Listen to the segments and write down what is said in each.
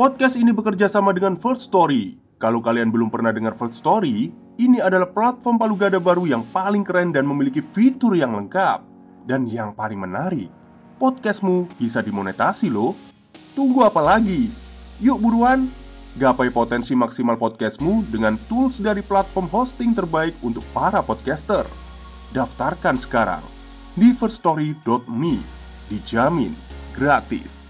Podcast ini bekerja sama dengan First Story. Kalau kalian belum pernah dengar First Story, ini adalah platform palu gada baru yang paling keren dan memiliki fitur yang lengkap. Dan yang paling menarik, podcastmu bisa dimonetasi loh. Tunggu apa lagi? Yuk buruan, gapai potensi maksimal podcastmu dengan tools dari platform hosting terbaik untuk para podcaster. Daftarkan sekarang di firststory.me. Dijamin gratis.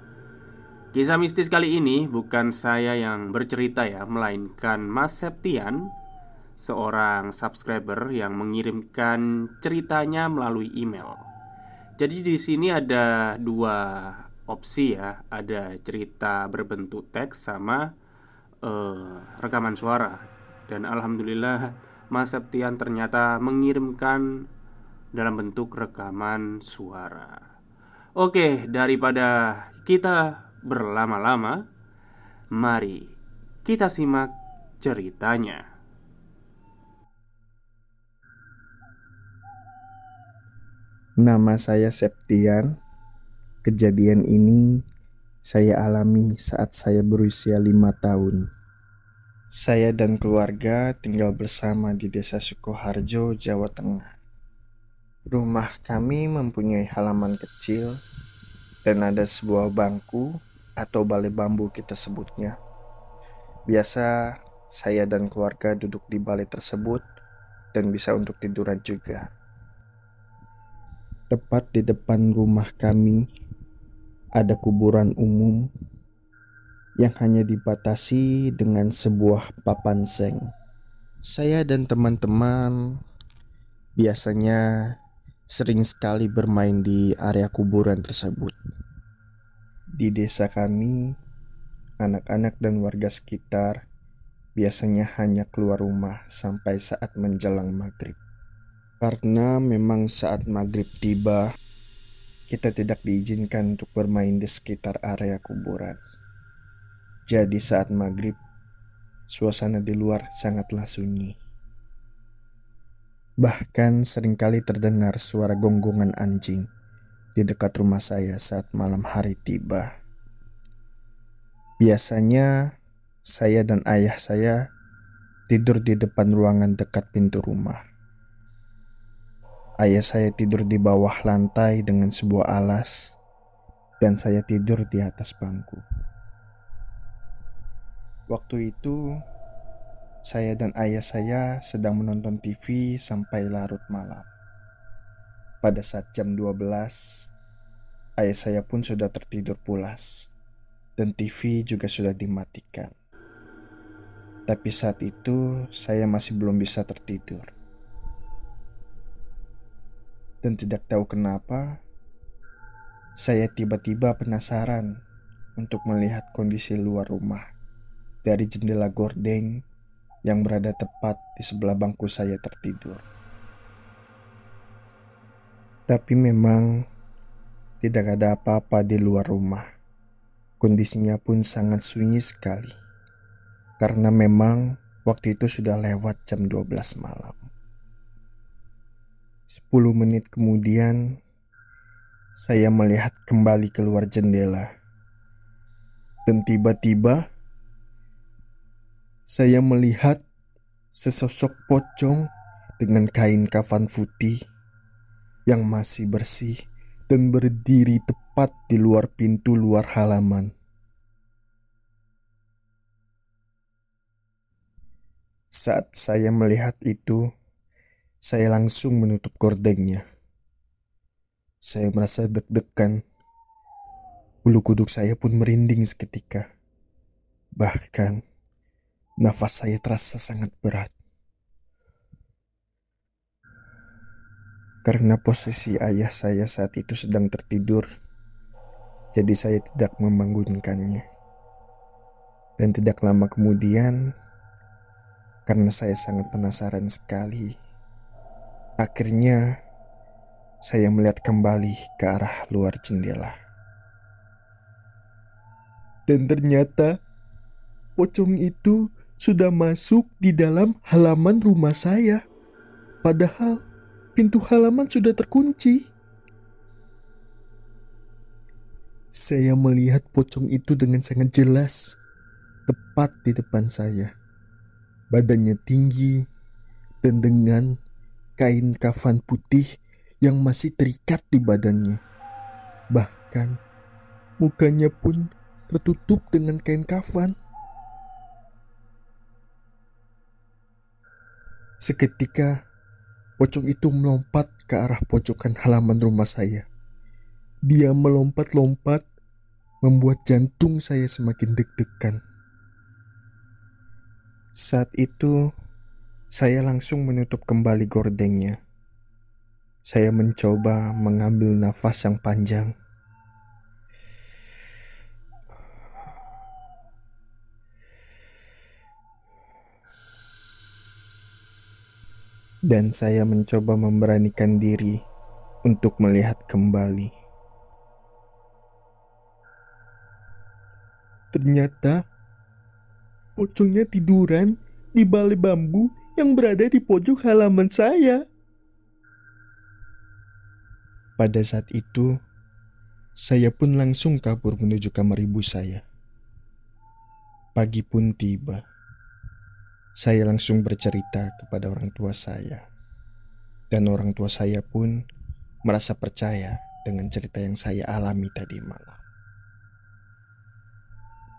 Kisah mistis kali ini bukan saya yang bercerita ya, melainkan Mas Septian, seorang subscriber yang mengirimkan ceritanya melalui email. Jadi di sini ada dua opsi ya, ada cerita berbentuk teks sama uh, rekaman suara. Dan alhamdulillah Mas Septian ternyata mengirimkan dalam bentuk rekaman suara. Oke, daripada kita berlama-lama, mari kita simak ceritanya. Nama saya Septian. Kejadian ini saya alami saat saya berusia lima tahun. Saya dan keluarga tinggal bersama di Desa Sukoharjo, Jawa Tengah. Rumah kami mempunyai halaman kecil dan ada sebuah bangku atau balai bambu kita sebutnya. Biasa saya dan keluarga duduk di balai tersebut dan bisa untuk tiduran juga. Tepat di depan rumah kami ada kuburan umum yang hanya dibatasi dengan sebuah papan seng. Saya dan teman-teman biasanya sering sekali bermain di area kuburan tersebut. Di desa kami, anak-anak dan warga sekitar biasanya hanya keluar rumah sampai saat menjelang maghrib. Karena memang saat maghrib tiba, kita tidak diizinkan untuk bermain di sekitar area kuburan. Jadi saat maghrib, suasana di luar sangatlah sunyi. Bahkan sering kali terdengar suara gonggongan anjing di dekat rumah saya saat malam hari tiba. Biasanya saya dan ayah saya tidur di depan ruangan dekat pintu rumah. Ayah saya tidur di bawah lantai dengan sebuah alas, dan saya tidur di atas bangku. Waktu itu, saya dan ayah saya sedang menonton TV sampai larut malam. Pada saat jam 12, ayah saya pun sudah tertidur pulas dan TV juga sudah dimatikan. Tapi saat itu saya masih belum bisa tertidur. Dan tidak tahu kenapa, saya tiba-tiba penasaran untuk melihat kondisi luar rumah dari jendela gordeng yang berada tepat di sebelah bangku saya tertidur. Tapi memang tidak ada apa-apa di luar rumah. Kondisinya pun sangat sunyi sekali. Karena memang waktu itu sudah lewat jam 12 malam. 10 menit kemudian, saya melihat kembali keluar jendela. Dan tiba-tiba, saya melihat sesosok pocong dengan kain kafan putih yang masih bersih dan berdiri tepat di luar pintu luar halaman. Saat saya melihat itu, saya langsung menutup kordengnya. Saya merasa deg-degan. Bulu kuduk saya pun merinding seketika. Bahkan, nafas saya terasa sangat berat. Karena posisi ayah saya saat itu sedang tertidur, jadi saya tidak membangunkannya. Dan tidak lama kemudian, karena saya sangat penasaran sekali, akhirnya saya melihat kembali ke arah luar jendela. Dan ternyata pocong itu sudah masuk di dalam halaman rumah saya. Padahal pintu halaman sudah terkunci. Saya melihat pocong itu dengan sangat jelas, tepat di depan saya. Badannya tinggi dan dengan kain kafan putih yang masih terikat di badannya. Bahkan mukanya pun tertutup dengan kain kafan. Seketika Pocong itu melompat ke arah pojokan halaman rumah saya. Dia melompat-lompat, membuat jantung saya semakin deg-degan. Saat itu, saya langsung menutup kembali gordengnya. Saya mencoba mengambil nafas yang panjang. Dan saya mencoba memberanikan diri untuk melihat kembali. Ternyata pocongnya tiduran di balai bambu yang berada di pojok halaman saya. Pada saat itu, saya pun langsung kabur menuju kamar ibu saya. Pagi pun tiba. Saya langsung bercerita kepada orang tua saya, dan orang tua saya pun merasa percaya dengan cerita yang saya alami tadi malam.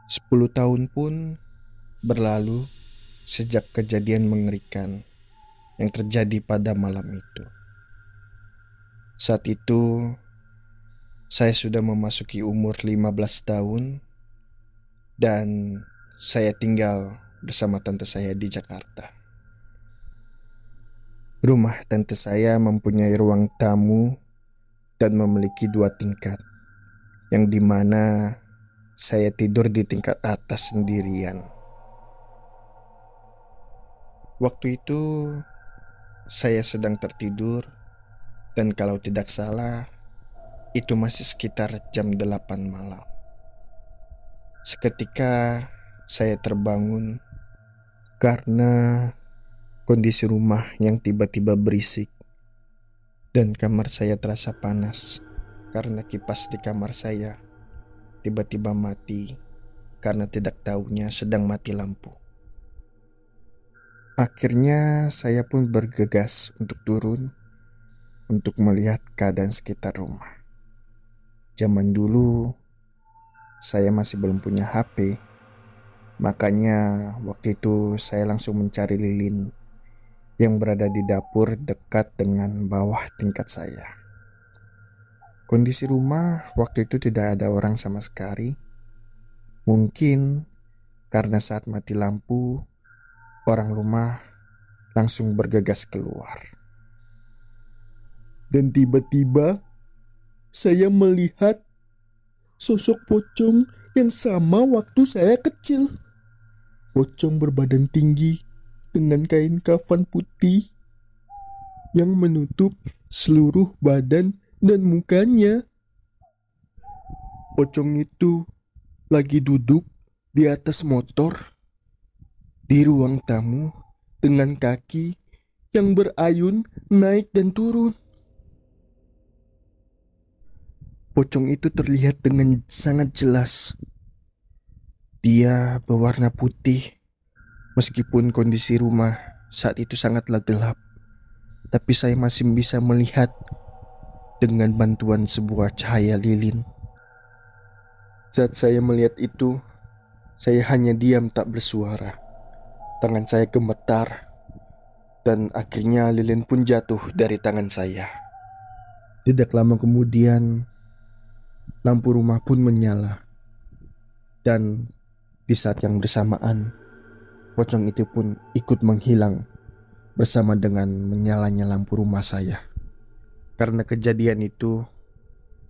Sepuluh tahun pun berlalu sejak kejadian mengerikan yang terjadi pada malam itu. Saat itu, saya sudah memasuki umur 15 tahun dan saya tinggal bersama tante saya di Jakarta. Rumah tante saya mempunyai ruang tamu dan memiliki dua tingkat, yang di mana saya tidur di tingkat atas sendirian. Waktu itu saya sedang tertidur dan kalau tidak salah itu masih sekitar jam 8 malam. Seketika saya terbangun karena kondisi rumah yang tiba-tiba berisik dan kamar saya terasa panas karena kipas di kamar saya tiba-tiba mati karena tidak tahunya sedang mati lampu. Akhirnya saya pun bergegas untuk turun untuk melihat keadaan sekitar rumah. Zaman dulu saya masih belum punya HP Makanya waktu itu saya langsung mencari lilin yang berada di dapur dekat dengan bawah tingkat saya. Kondisi rumah waktu itu tidak ada orang sama sekali. Mungkin karena saat mati lampu, orang rumah langsung bergegas keluar. Dan tiba-tiba saya melihat sosok pocong yang sama waktu saya kecil. Pocong berbadan tinggi dengan kain kafan putih yang menutup seluruh badan dan mukanya. Pocong itu lagi duduk di atas motor di ruang tamu dengan kaki yang berayun naik dan turun. Pocong itu terlihat dengan sangat jelas dia berwarna putih, meskipun kondisi rumah saat itu sangatlah gelap, tapi saya masih bisa melihat dengan bantuan sebuah cahaya lilin. Saat saya melihat itu, saya hanya diam tak bersuara, Tangan saya gemetar dan akhirnya lilin pun jatuh dari tangan saya. Tidak lama kemudian, lampu rumah pun menyala. Dan di saat yang bersamaan, pocong itu pun ikut menghilang bersama dengan menyalanya lampu rumah saya. Karena kejadian itu,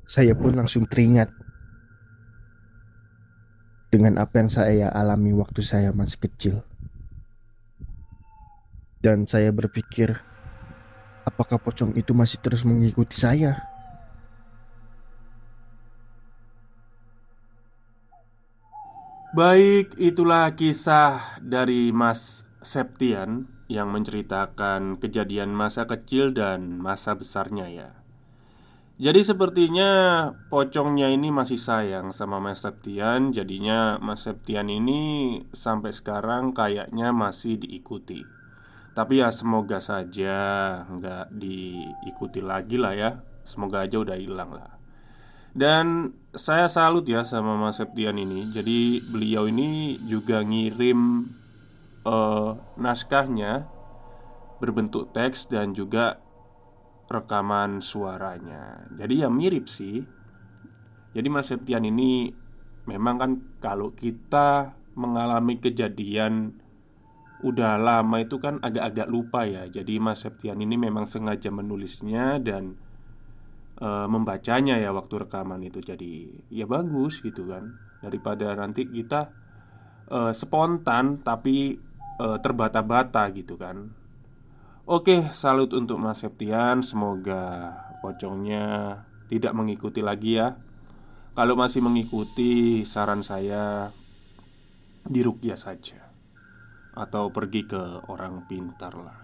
saya pun langsung teringat dengan apa yang saya alami waktu saya masih kecil. Dan saya berpikir, apakah pocong itu masih terus mengikuti saya? Baik, itulah kisah dari Mas Septian yang menceritakan kejadian masa kecil dan masa besarnya ya. Jadi sepertinya pocongnya ini masih sayang sama Mas Septian. Jadinya Mas Septian ini sampai sekarang kayaknya masih diikuti. Tapi ya semoga saja nggak diikuti lagi lah ya. Semoga aja udah hilang lah. Dan saya salut ya sama Mas Septian ini. Jadi beliau ini juga ngirim uh, naskahnya Berbentuk teks dan juga rekaman suaranya. Jadi ya mirip sih. Jadi Mas Septian ini memang kan kalau kita mengalami kejadian udah lama itu kan agak-agak lupa ya. Jadi Mas Septian ini memang sengaja menulisnya dan e, membacanya ya waktu rekaman itu. Jadi ya bagus gitu kan. Daripada nanti kita e, spontan tapi e, terbata-bata gitu kan. Oke, salut untuk Mas Septian. Semoga pocongnya tidak mengikuti lagi ya. Kalau masih mengikuti, saran saya dirukyah saja atau pergi ke orang pintar lah.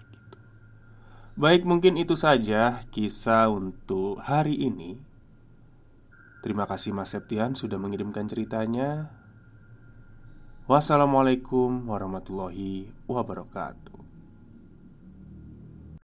Baik, mungkin itu saja kisah untuk hari ini. Terima kasih Mas Septian sudah mengirimkan ceritanya. Wassalamualaikum warahmatullahi wabarakatuh.